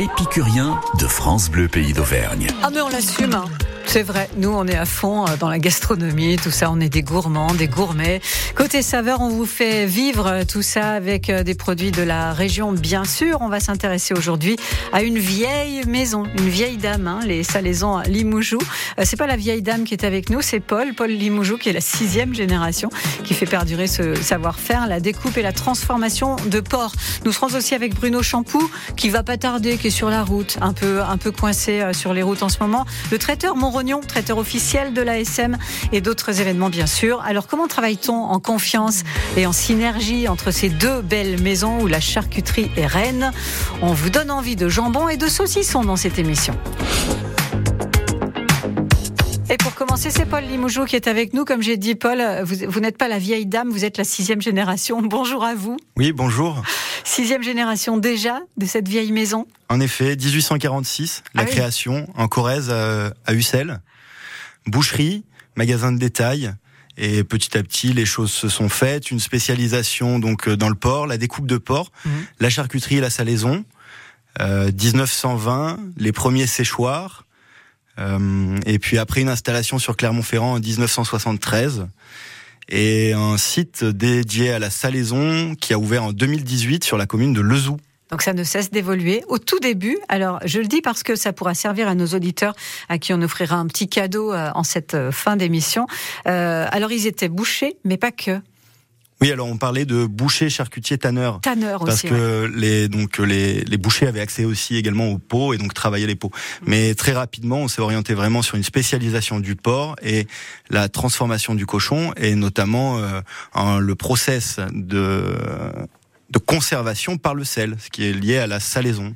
Épicuriens de France Bleu Pays d'Auvergne. Ah mais on l'assume. C'est vrai, nous on est à fond euh, dans la gastronomie, tout ça, on est des gourmands, des gourmets. Côté saveur, on vous fait vivre tout ça avec euh, des produits de la région, bien sûr. On va s'intéresser aujourd'hui à une vieille maison, une vieille dame, hein, les salaisons à Limoujou. Euh, c'est pas la vieille dame qui est avec nous, c'est Paul, Paul Limoujou, qui est la sixième génération, qui fait perdurer ce savoir-faire, la découpe et la transformation de porc. Nous serons aussi avec Bruno Champou, qui va pas tarder, qui est sur la route, un peu, un peu coincé sur les routes en ce moment. Le traiteur traiteur officiel de l'ASM et d'autres événements bien sûr. Alors comment travaille-t-on en confiance et en synergie entre ces deux belles maisons où la charcuterie est reine? On vous donne envie de jambon et de saucisson dans cette émission. Et pour commencer, c'est Paul Limoujou qui est avec nous. Comme j'ai dit, Paul, vous, n'êtes pas la vieille dame, vous êtes la sixième génération. Bonjour à vous. Oui, bonjour. Sixième génération déjà de cette vieille maison. En effet, 1846, la ah création en Corrèze euh, à Ussel. Boucherie, magasin de détail. Et petit à petit, les choses se sont faites. Une spécialisation donc euh, dans le porc, la découpe de porc, mhm. la charcuterie et la salaison. 1920, euh, les premiers séchoirs. Euh, et puis après une installation sur Clermont-Ferrand en 1973 et un site dédié à la salaison qui a ouvert en 2018 sur la commune de Lezou. Donc ça ne cesse d'évoluer. Au tout début, alors je le dis parce que ça pourra servir à nos auditeurs à qui on offrira un petit cadeau euh, en cette euh, fin d'émission. alors ils étaient bouchés, mais pas que. Oui, alors on parlait de boucher, charcutier, tanneur. Tanneur aussi. Parce que les donc les, les bouchers avaient accès aussi également aux peaux et donc travaillaient les peaux. Mm. Mais très rapidement, on s'est orienté vraiment sur une spécialisation du porc et la transformation du cochon et notamment euh, le process de de conservation par le sel, ce qui est lié à la salaison.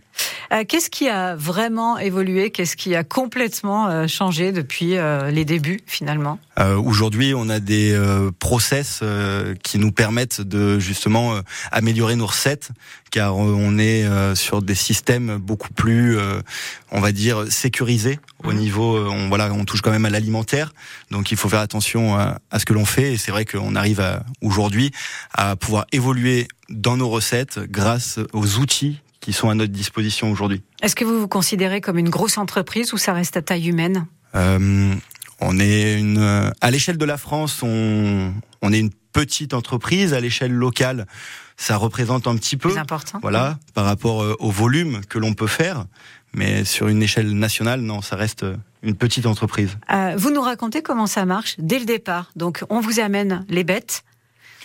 Euh, qu'est-ce qui a vraiment évolué? Qu'est-ce qui a complètement euh, changé depuis euh, les débuts finalement? Aujourd'hui, on a des process qui nous permettent de justement améliorer nos recettes, car on est sur des systèmes beaucoup plus, on va dire, sécurisés au mmh. niveau. On voilà, on touche quand même à l'alimentaire, donc il faut faire attention à, à ce que l'on fait. Et c'est vrai qu'on arrive aujourd'hui à pouvoir évoluer dans nos recettes grâce aux outils qui sont à notre disposition aujourd'hui. Est-ce que vous vous considérez comme une grosse entreprise ou ça reste à taille humaine euh, On est une, à l'échelle de la France, on, on est une petite entreprise. À l'échelle locale, ça représente un petit peu, important. voilà, par rapport euh, au volume que l'on peut faire. Mais sur une échelle nationale, non, ça reste une petite entreprise. Euh, vous nous racontez comment ça marche dès le départ. Donc, on vous amène les bêtes,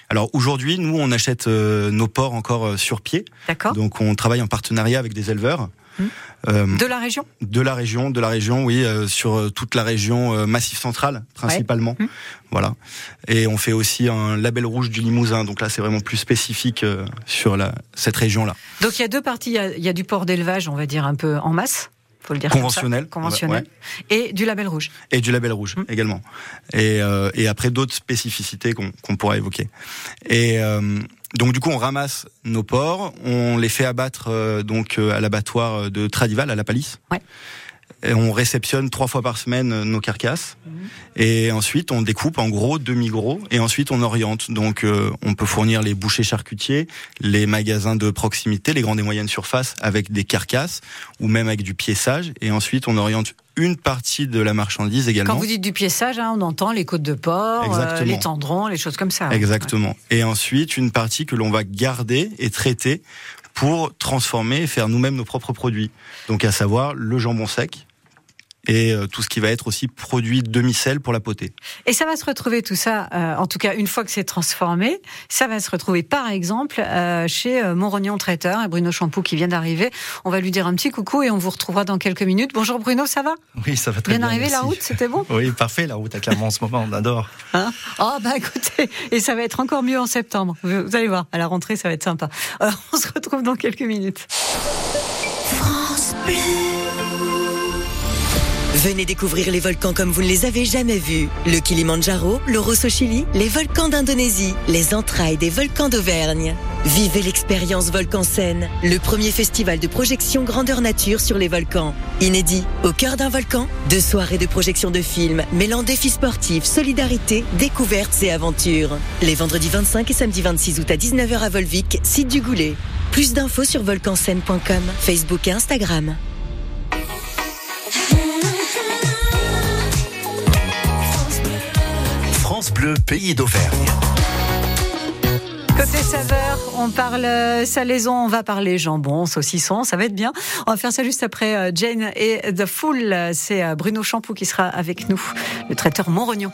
alors aujourd'hui, nous, on achète euh, nos porcs encore euh, sur pied. D'accord. Donc on travaille en partenariat avec des éleveurs. Mmh. Euh, de la région? De la région, de la région, oui, sur toute la région Massif Central principalement. Mmh. Voilà. Et on fait aussi un label rouge du Limousin. Donc là, c'est vraiment plus spécifique sur la, cette région-là. Donc il y a deux parties. Il y a, du porc d'élevage, on va dire un peu en masse faut le dire conventionnel, conventionnel, et du label rouge. Et du label rouge mmh. également. Et, euh, et après d'autres spécificités qu'on pourra évoquer. Et euh, donc du coup, on ramasse nos porcs, on les fait abattre euh, donc à l'abattoir de Tradival à la Palisse. Ouais on réceptionne trois fois par semaine euh, nos carcasses. Mhm. Et ensuite, on découpe en gros, demi-gros. Et ensuite, on oriente. Donc, euh, on peut fournir les bouchers charcutiers, les magasins de proximité, les grandes et moyennes surfaces avec des carcasses ou même avec du piéçage. Et ensuite, on oriente une partie de la marchandise également. Quand vous dites du piéçage, hein, on entend les côtes de porc, euh, les tendrons, les choses comme ça. Exactement. Et ensuite, une partie que l'on va garder et traiter pour transformer et faire nous-mêmes nos propres produits. Donc à savoir le jambon sec, et euh, tout ce qui va être aussi produit demi-sel pour la potée. Et ça va se retrouver tout ça, euh, en tout cas une fois que c'est transformé, ça va se retrouver par exemple euh, chez Montrognon Traiteur et Bruno Champou qui vient d'arriver. On va lui dire un petit coucou et on vous retrouvera dans quelques minutes. Bonjour Bruno, ça va? Oui, ça va très bien. Bien arrivé la route, c'était bon? Oui, parfait, la route à Clermont en ce moment, on adore. Hein? Oh bah écoutez, et ça va être encore mieux en septembre. Vous allez voir, à la rentrée ça va être sympa. on se retrouve dans quelques minutes. France Bleu. Venez découvrir les volcans comme vous ne les avez jamais vus. Le Kilimandjaro, le Rosso Chili, les volcans d'Indonésie, les entrailles des volcans d'Auvergne. Vivez l'expérience Volcan Scène, le premier festival de projection grandeur nature sur les volcans. Inédit, au cœur d'un volcan, deux soirées de projection de films mêlant défis sportifs, solidarité, découvertes et aventures. Les vendredis 25 et samedi 26 août à 19h à Volvic, site du Goulet. Plus d'infos sur volcanscène.com, Facebook et Instagram. Bleu, pays d'Auvergne. Côté saveur, on parle euh, salaison, on va parler jambon, saucisson, ça va être bien. On va faire ça juste après euh, Jane et The Fool. C'est euh, Bruno Champoux qui sera avec nous, le traiteur Montrognon.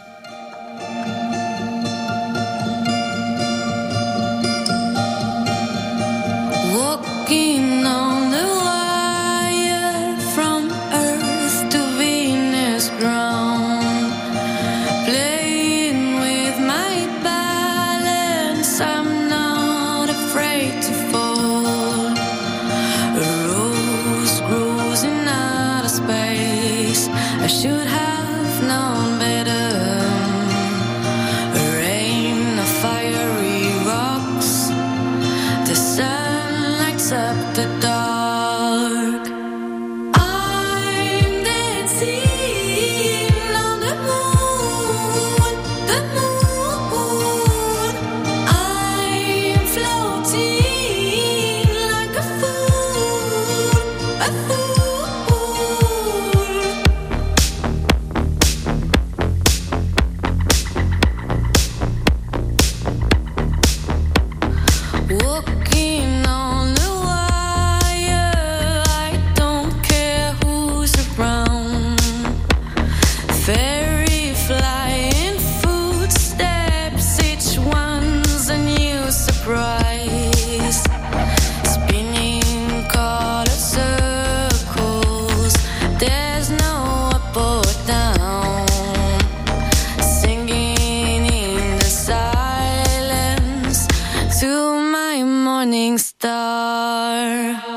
Morning star.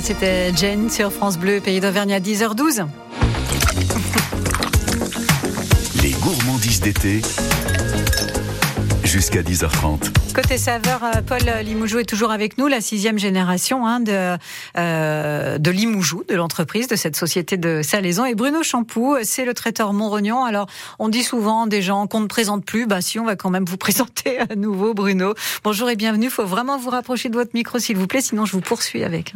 C'était Jane sur France Bleu, pays d'Auvergne à 10h12. Les gourmandises d'été. Jusqu'à 10h30. Côté saveur, euh, Paul Limoujou est toujours avec nous, la sixième génération hein, de, euh, de Limoujou, de l'entreprise, de cette société de salaison. Et Bruno Champoux, c'est le traiteur Montrognon. Alors, on dit souvent des gens qu'on ne présente plus. Bah si, on va quand même vous présenter à nouveau, Bruno. Bonjour et bienvenue. faut vraiment vous rapprocher de votre micro, s'il vous plaît, sinon je vous poursuis avec.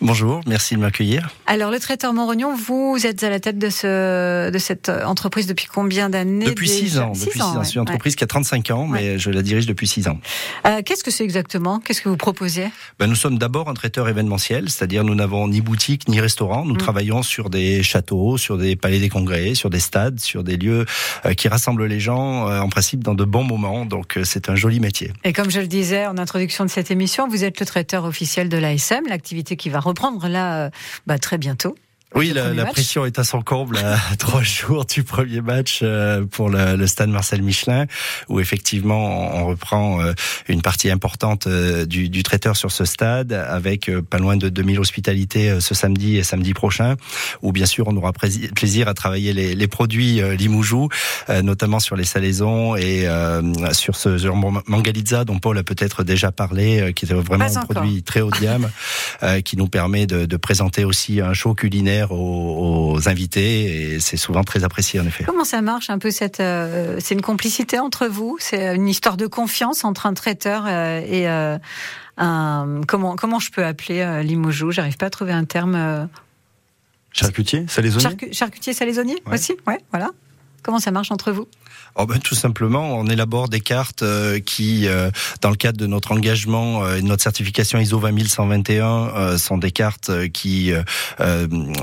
Bonjour, merci de m'accueillir. Alors, le traiteur Montrognon, vous êtes à la tête de, ce, de cette entreprise depuis combien d'années Depuis déjà 6 ans. Six Depuis six ans. ouais, C'est une entreprise qui a 35 ans, mais je la dirige depuis 6 ans. Euh, Qu'est-ce que c'est exactement? Qu'est-ce que vous proposez? Ben, nous sommes d'abord un traiteur événementiel, c'est-à-dire nous n'avons ni boutique ni restaurant. Nous Mm. travaillons sur des châteaux, sur des palais des congrès, sur des stades, sur des lieux euh, qui rassemblent les gens, euh, en principe dans de bons moments. Donc euh, c'est un joli métier. Et comme je le disais en introduction de cette émission, vous êtes le traiteur officiel de l'ASM, l'activité qui va reprendre là euh, bah, très bientôt. Oui, la, la pression est à son comble à trois jours du premier match euh, pour le, le stade Marcel Michelin, où effectivement on reprend euh, une partie importante euh, du, du traiteur sur ce stade, avec pas loin de 2000 hospitalités ce samedi et samedi prochain, où bien sûr on aura plaisir à travailler les, les produits Limoujou, notamment sur les salaisons et sur ce Mangalitza dont Paul a peut-être déjà parlé, qui est vraiment un produit très haut de gamme, qui nous permet de, de présenter aussi un show culinaire aux, aux invités et c'est souvent très apprécié en effet. Comment ça marche un peu cette euh, c'est une complicité entre vous, c'est une histoire de confiance entre un traiteur euh, et euh, un comment comment je peux appeler euh, Limoujou J'arrive pas à trouver un terme. euh, Charcutier, salaisonnier? Charcu- charcutier salaisonnier Ouais. aussi, ouais, voilà. Comment ça marche entre vous? Oh ben, tout simplement, on élabore des cartes euh, qui, euh, dans le cadre de notre engagement euh, et de notre certification ISO 20121, euh, sont des cartes qui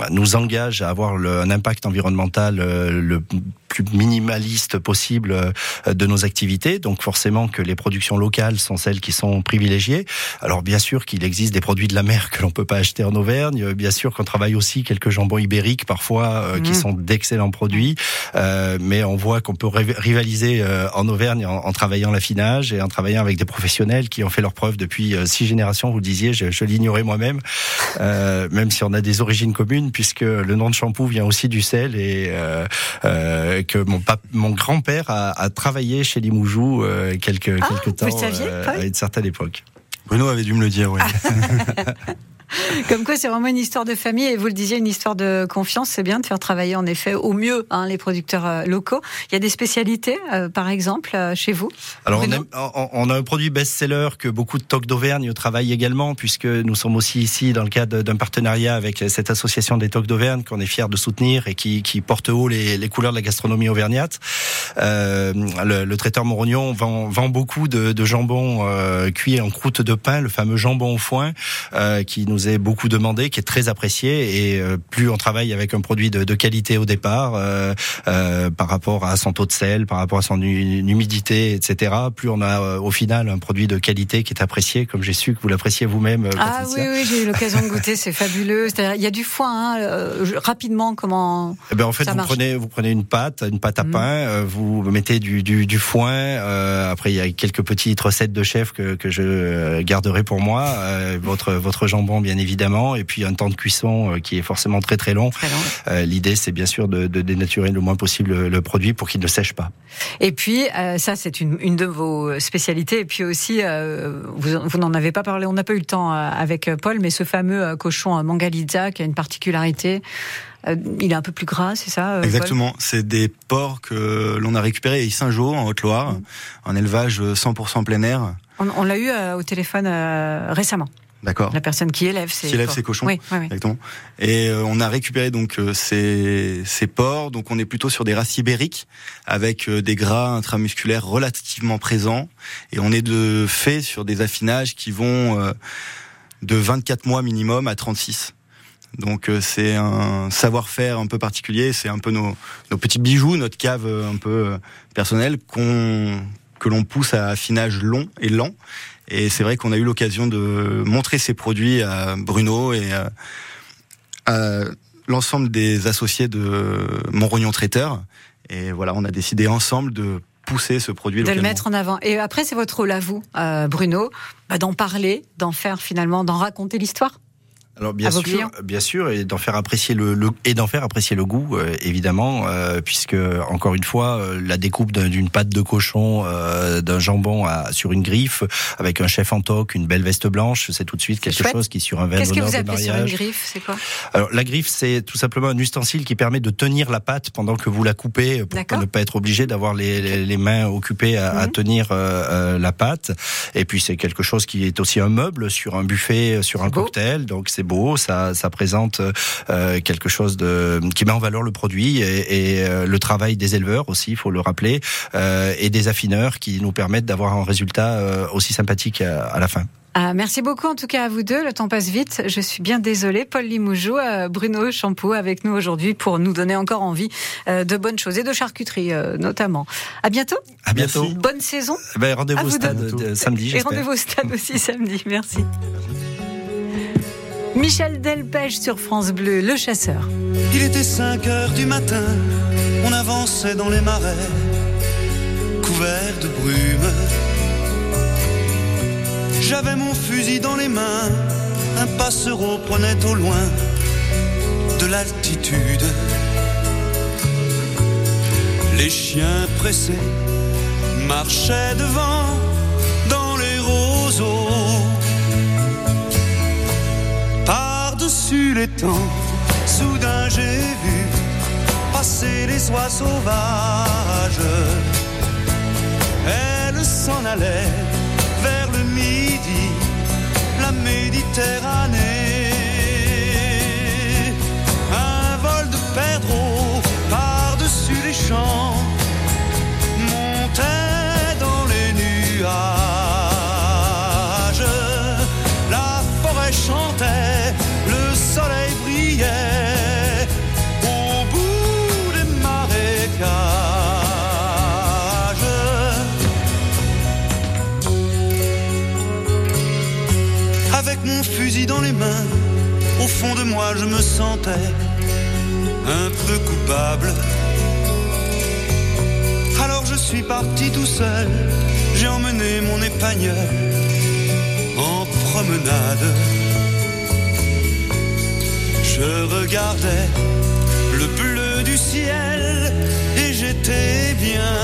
nous engagent à avoir un impact environnemental le plus minimaliste possible euh, de nos activités. Donc forcément que les productions locales sont celles qui sont privilégiées. Alors bien sûr qu'il existe des produits de la mer que l'on peut pas acheter en Auvergne. Bien sûr qu'on travaille aussi quelques jambons ibériques parfois euh, qui Mmh. sont d'excellents produits. Euh, mais on voit qu'on peut riv- rivaliser euh, en Auvergne en, en travaillant l'affinage et en travaillant avec des professionnels qui ont fait leurs preuves depuis six générations. Vous le disiez, je, je l'ignorais moi-même, euh, même si on a des origines communes, puisque le nom de shampoo vient aussi du sel et euh, euh, que mon, grand-père a, a travaillé chez Limoujou euh, quelques, Ah, quelques vous temps le saviez, Paul à une certaine époque. Bruno avait dû me le dire, oui. Comme quoi, c'est vraiment une histoire de famille et vous le disiez, une histoire de confiance. C'est bien de faire travailler en effet au mieux hein, les producteurs euh, locaux. Il y a des spécialités, euh, par exemple, euh, chez vous. Alors on, on- on a un produit best-seller que beaucoup de tocs d'Auvergne travaillent également, puisque nous sommes aussi ici dans le cadre d'un partenariat avec cette association des tocs d'Auvergne qu'on est fiers de soutenir et qui, qui porte haut les, les couleurs de la gastronomie auvergnate. Euh, le, le traiteur Morognon vend, vend beaucoup de, de jambon euh, cuit en croûte de pain, le fameux jambon au foin, euh, qui nous est beaucoup demandé, qui est très apprécié. Et euh, plus on travaille avec un produit de, de qualité au départ, euh, euh, par rapport à son taux de sel, par rapport à son hu- humidité, etc., plus on a au final un produit de qualité qui est apprécié, comme j'ai su que vous l'appréciez vous-même. Ah oui, Patricia. oui, j'ai eu l'occasion de goûter, c'est fabuleux. Il y a du foin, hein, rapidement, comment Eh ben, en fait, Ça vous marche. prenez, vous prenez une pâte, une pâte à Mhm. pain, vous mettez du, du, du foin. euh, après, il y a quelques petites recettes de chef que, que je garderai pour moi. votre votre jambon, bien évidemment, et puis un temps de cuisson euh, qui est forcément très très long. Très long. Euh, L'idée, c'est bien sûr de, de dénaturer le moins possible le, le produit pour qu'il ne sèche pas. Et puis, euh, ça, c'est une, une de vos spécialités. Et puis aussi, euh, vous, vous n'en avez pas parlé, on n'a pas eu le temps avec Paul, mais ce fameux cochon Mangalitza qui a une particularité. euh, il est un peu plus gras, c'est ça euh, Exactement. C'est des porcs que l'on a récupérés à Saint-Jean, en Haute-Loire, Mm. en élevage 100% plein air. On, on l'a eu euh, au téléphone euh, récemment. D'accord. La personne qui élève ces Qui élève porcs. ces cochons. Oui, oui, oui. Exactement. Et euh, on a récupéré donc euh, ces, ces porcs. Donc on est plutôt sur des races ibériques avec euh, des gras intramusculaires relativement présents. Et on est de fait sur des affinages qui vont euh, de 24 mois minimum à 36. Donc euh, c'est un savoir-faire un peu particulier. C'est un peu nos, nos petits bijoux, notre cave un peu personnelle qu'on que l'on pousse à affinage long et lent. Et c'est vrai qu'on a eu l'occasion de montrer ces produits à Bruno et à, à l'ensemble des associés de Montrognon Traiteur. Et voilà, on a décidé ensemble de pousser ce produit De le mettre en avant. Et après, c'est votre rôle à vous, euh, Bruno, bah, d'en parler, d'en faire finalement, d'en raconter l'histoire. Alors bien À vos sûr, clients bien sûr, et d'en faire apprécier le, le- et d'en faire apprécier le goût, euh, évidemment, euh, puisque encore une fois, euh, la découpe d'un- d'une pâte de cochon, euh, d'un jambon à- sur une griffe, avec un chef en toque, une belle veste blanche, c'est tout de suite quelque chouette. chose qui sur un vin Qu'est-ce que vous appelez sur une griffe? C'est quoi? Alors la griffe, c'est tout simplement un ustensile qui permet de tenir la pâte pendant que vous la coupez, pour ne pas être obligé d'avoir les, les, les mains occupées à, à Mhm. tenir euh, euh, la pâte. Et puis c'est quelque chose qui est aussi un meuble sur un buffet, sur un beau. cocktail. Donc c'est beau, ça, ça présente euh, quelque chose de qui met en valeur le produit et, et, euh, le travail des éleveurs aussi, il faut le rappeler, euh, et des affineurs qui nous permettent d'avoir un résultat euh, aussi sympathique à, à la fin. Ah, merci beaucoup en tout cas à vous deux. Le temps passe vite. Je suis bien désolée. Paul Limoujou, euh, Bruno Champoux avec nous aujourd'hui pour nous donner encore envie euh, de bonnes choses et de charcuterie euh, notamment. À bientôt. À bientôt. Merci. Bonne saison. Ben, À rendez-vous au stade samedi. Et rendez-vous au stade aussi samedi. Merci. Michel Delpech sur France Bleu, le chasseur. Il était 5 heures du matin, on avançait dans les marais, couverts de brume. J'avais mon fusil dans les mains, un passereau prenait au loin de l'altitude. Les chiens pressés marchaient devant dans les roseaux. Par-dessus les temps, soudain j'ai vu passer les oies sauvages. Elles s'en allaient vers le midi, la Méditerranée. Je me sentais un peu coupable. Alors je suis parti tout seul, j'ai emmené mon épagneur en promenade. Je regardais le bleu du ciel et j'étais bien.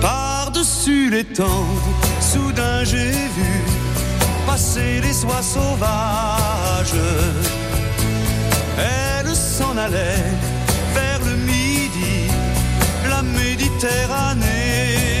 Par-dessus les temps, soudain j'ai vu passer les oies sauvages. Elles s'en allaient vers le midi, la Méditerranée.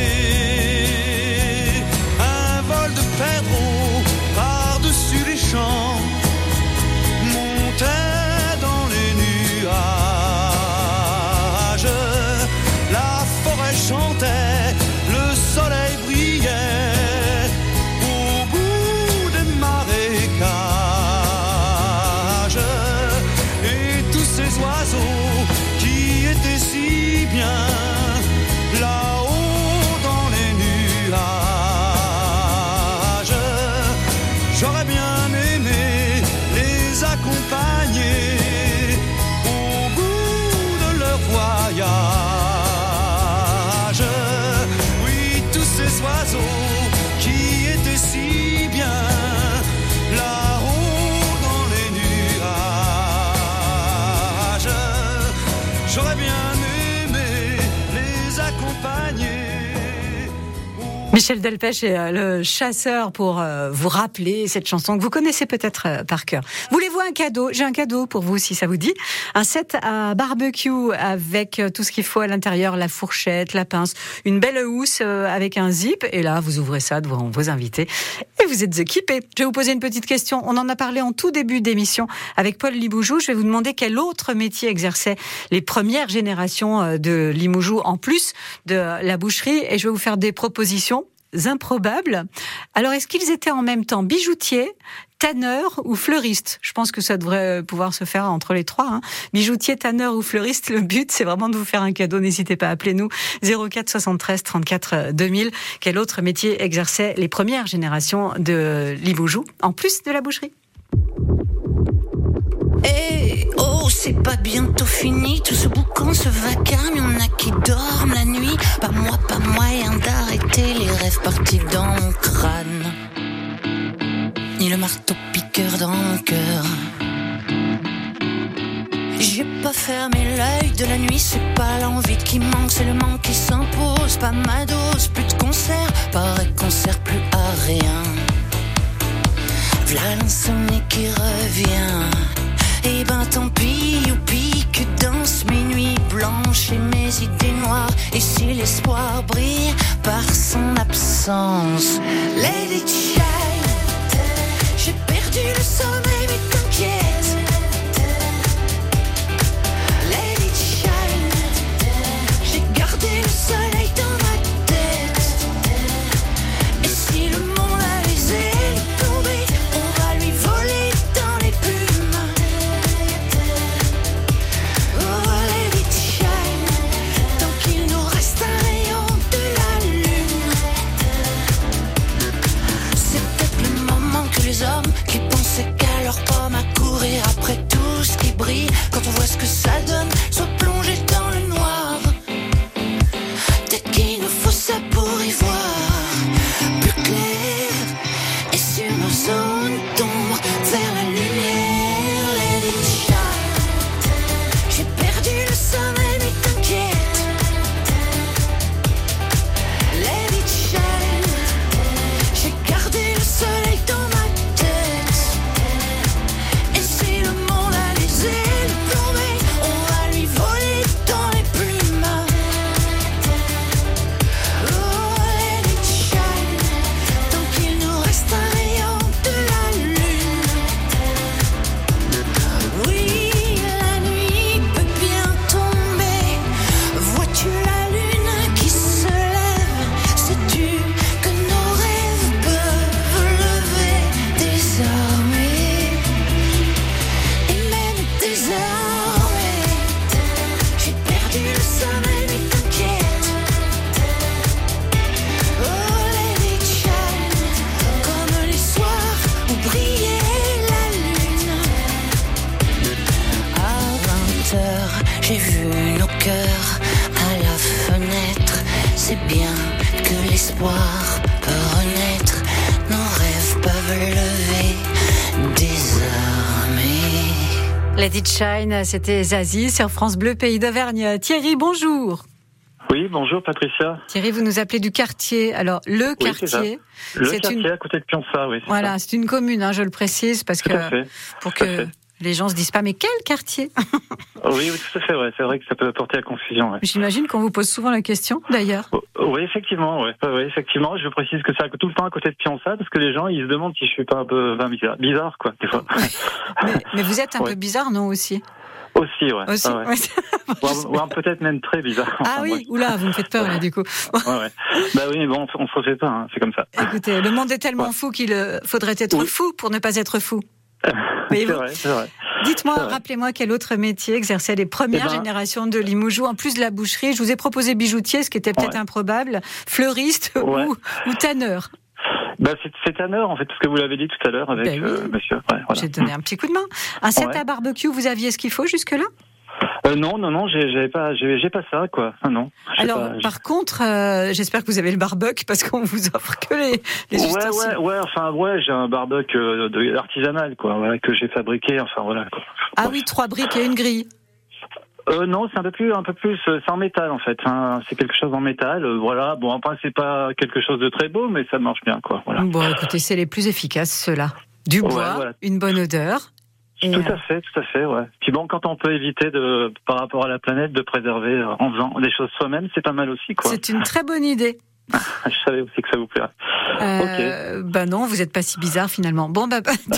Michel Delpech est euh, le chasseur pour euh, vous rappeler cette chanson que vous connaissez peut-être euh, par cœur. Voulez-vous un cadeau? J'ai un cadeau pour vous si ça vous dit. Un set à barbecue avec tout ce qu'il faut à l'intérieur, la fourchette, la pince, une belle housse avec un zip. Et là, vous ouvrez ça devant vos invités et vous êtes équipés. Je vais vous poser une petite question. On en a parlé en tout début d'émission avec Paul Liboujou. Je vais vous demander quel autre métier exerçait les premières générations de Limoujou en plus de la boucherie. Et je vais vous faire des propositions improbables. Alors, est-ce qu'ils étaient en même temps bijoutiers, tanneurs ou fleuristes? Je pense que ça devrait pouvoir se faire entre les trois. Hein. Bijoutier, tanneur ou fleuriste, le but, c'est vraiment de vous faire un cadeau. N'hésitez pas à appeler nous 04 73 34 2000. Quel autre métier exerçait les premières générations de Liboujou, en plus de la boucherie? Eh oh, c'est pas bientôt fini tout ce boucan, ce vacarme. Y'en a qui dorment la nuit. Pas moi, pas moyen d'arrêter les rêves partis dans mon crâne. Ni le marteau piqueur dans mon cœur. J'ai pas fermé l'œil de la nuit, c'est pas l'envie qui manque, c'est le manque qui s'impose. Pas ma dose, plus de concert, pareil qu'on sert plus à rien. V'là l'insomnie qui revient. Et ben tant pis, youpi, que dansent mes nuits blanches et mes idées noires. Et si l'espoir brille par son absence, Lady Child, j'ai perdu le sommeil, mais t'inquiète. Let It Shine, c'était Zazie sur France Bleu Pays d'Auvergne. Thierry, bonjour. Oui, bonjour Patricia. Thierry, vous nous appelez du quartier. Alors, le Oui, quartier, Le C'est quartier une- à côté de Pionça, oui. voilà, c'est une commune, hein, je le précise, parce. Tout que pour que. Les gens se disent pas, mais quel quartier Oui, oui, tout à fait, ouais. C'est vrai que ça peut porter à confusion, ouais. J'imagine qu'on vous pose souvent la question, d'ailleurs. Oh, Oui, effectivement, ouais. Ouais, ouais, effectivement. Je précise que c'est tout le temps à côté de Pionça parce que les gens, ils se demandent si je suis pas un peu ben, bizarre, bizarre, quoi, des fois. Mais, mais vous êtes un Ouais. peu bizarre, non, aussi? Aussi, ouais. Aussi, Ah, ouais. ouais. Ou- ou peut-être même très bizarre. Ah Enfin, oui, oula, vous me faites peur, là, du coup. Ouais, ouais. Bah oui, mais bon, on se refait pas, hein, c'est comme ça. Écoutez, le monde est tellement Ouais. fou qu'il euh, faudrait être Oui. fou pour ne pas être fou. C'est Voyez-vous vrai, c'est vrai. Dites-moi, rappelez-moi quel autre métier exerçait les premières Eh ben- générations de Limoujou, en plus de la boucherie. Je vous ai proposé bijoutier, ce qui était peut-être Ouais. improbable, fleuriste Ouais. ou, ou tanneur. Bah, c'est, heure, en fait, parce que vous l'avez dit tout à l'heure avec Ben oui. euh, monsieur. Ouais, voilà. J'ai donné un petit coup de main. Un set à barbecue, vous aviez ce qu'il faut jusque-là? Euh, non, non, non, j'ai, pas, j'ai, j'ai pas ça, quoi. Ah, non. Alors, pas- par contre, euh, j'espère que vous avez le barbecue parce qu'on vous offre que les, les Ouais, ouais, ouais, enfin, ouais, j'ai un barbecue euh, artisanal, quoi, voilà, que j'ai fabriqué, enfin, voilà, quoi. Ah oui, trois briques et une grille. Euh, non, c'est un peu plus, un peu plus, c'est en métal, en fait, hein. c'est quelque chose en métal, euh, voilà, bon, après, c'est pas quelque chose de très beau, mais ça marche bien, quoi, voilà. Bon, écoutez, c'est les plus efficaces, ceux-là. Du Ouais, bois, voilà. une bonne odeur. Et, Tout à fait, tout à fait, ouais. Puis bon, quand on peut éviter de, par rapport à la planète, de préserver euh, en faisant des choses soi-même, c'est pas mal aussi, quoi. c'est une très bonne idée. Je savais aussi que ça vous plairait. Euh, Bah non, vous êtes pas si bizarre finalement. Bon bah, coup,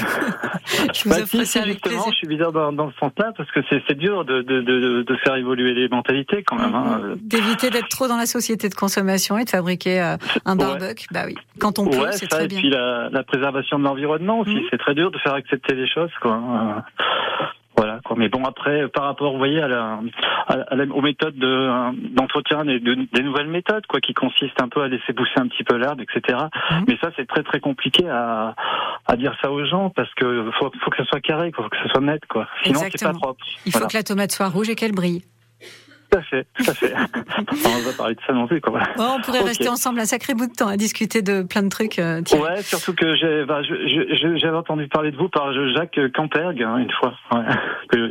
je vous Bah, si, avec justement, plaisir. je suis bizarre dans, dans ce sens-là parce que c'est dur de, de, de, de faire évoluer les mentalités quand même. Hein. D'éviter d'être trop dans la société de consommation et de fabriquer euh, un Ouais. barbecue. Bah oui, quand on peut, Ouais, c'est très et bien. puis la, la préservation de l'environnement aussi, Mhm. c'est très dur de faire accepter les choses, quoi. Quoi. Mais bon, après, par rapport, vous voyez, à la, à, la- aux méthodes de, d'entretien, des, de- des nouvelles méthodes, quoi, qui consistent un peu à laisser pousser un petit peu l'herbe, etc. Mhm. Mais ça, c'est très très compliqué à, à dire ça aux gens parce que faut, faut que ça soit carré, faut que ça soit net, quoi. Sinon, c'est pas propre. Il faut Voilà. que la tomate soit rouge et qu'elle brille. Tout à fait, tout à fait. on va parler de ça non plus, quoi. On pourrait rester ensemble un sacré bout de temps à discuter de plein de trucs. euh. Ouais, surtout que j'ai, bah, j'avais entendu parler de vous par Jacques Campergue hein, une fois, ouais, que,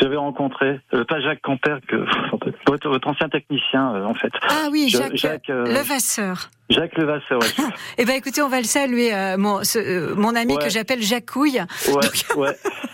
j'avais rencontré. Euh, pas Jacques Campergue, votre, votre ancien technicien euh, en fait. Ah oui, Jacques, Jacques, euh, Levasseur. Jacques Levasseur. Ouais, Eh ben écoutez, on va le saluer, euh, mon, ce- euh, mon ami Ouais. que j'appelle Jacouille. ouais. ouais. Raconté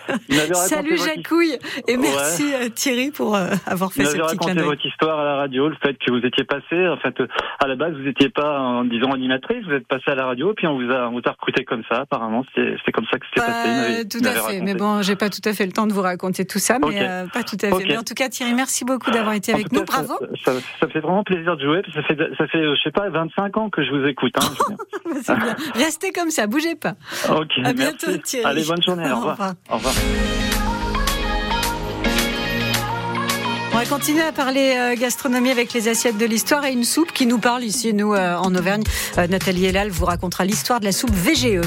Salut Jacouille et merci euh, Thierry pour euh, avoir fait ce m'avait petit clin raconté d'œil. votre histoire à la radio, le fait que vous étiez passé, en fait, euh, à la base, vous n'étiez pas, en disant animatrice, vous êtes passé à la radio, puis on vous a, on vous a recruté comme ça, apparemment, c'est comme ça que c'était passé. tout à fait, raconté. mais bon, j'ai pas tout à fait le temps de vous raconter tout ça, mais euh, pas tout à fait. Mais en tout cas, Thierry, merci beaucoup d'avoir été En avec nous. Bravo. Ça, ça, ça fait vraiment plaisir de jouer. Ça fait, ça fait, je sais pas, 25 ans que je vous écoute. Hein, bien. Restez comme ça, bougez pas. ok. À bientôt, merci. Thierry. Allez, bonne journée. Au Au revoir. revoir. Au revoir. On va continuer à parler euh, gastronomie avec les assiettes de l'histoire et une soupe qui nous parle ici, nous, euh, en Auvergne. Euh, Nathalie Elal vous racontera l'histoire de la soupe VGE.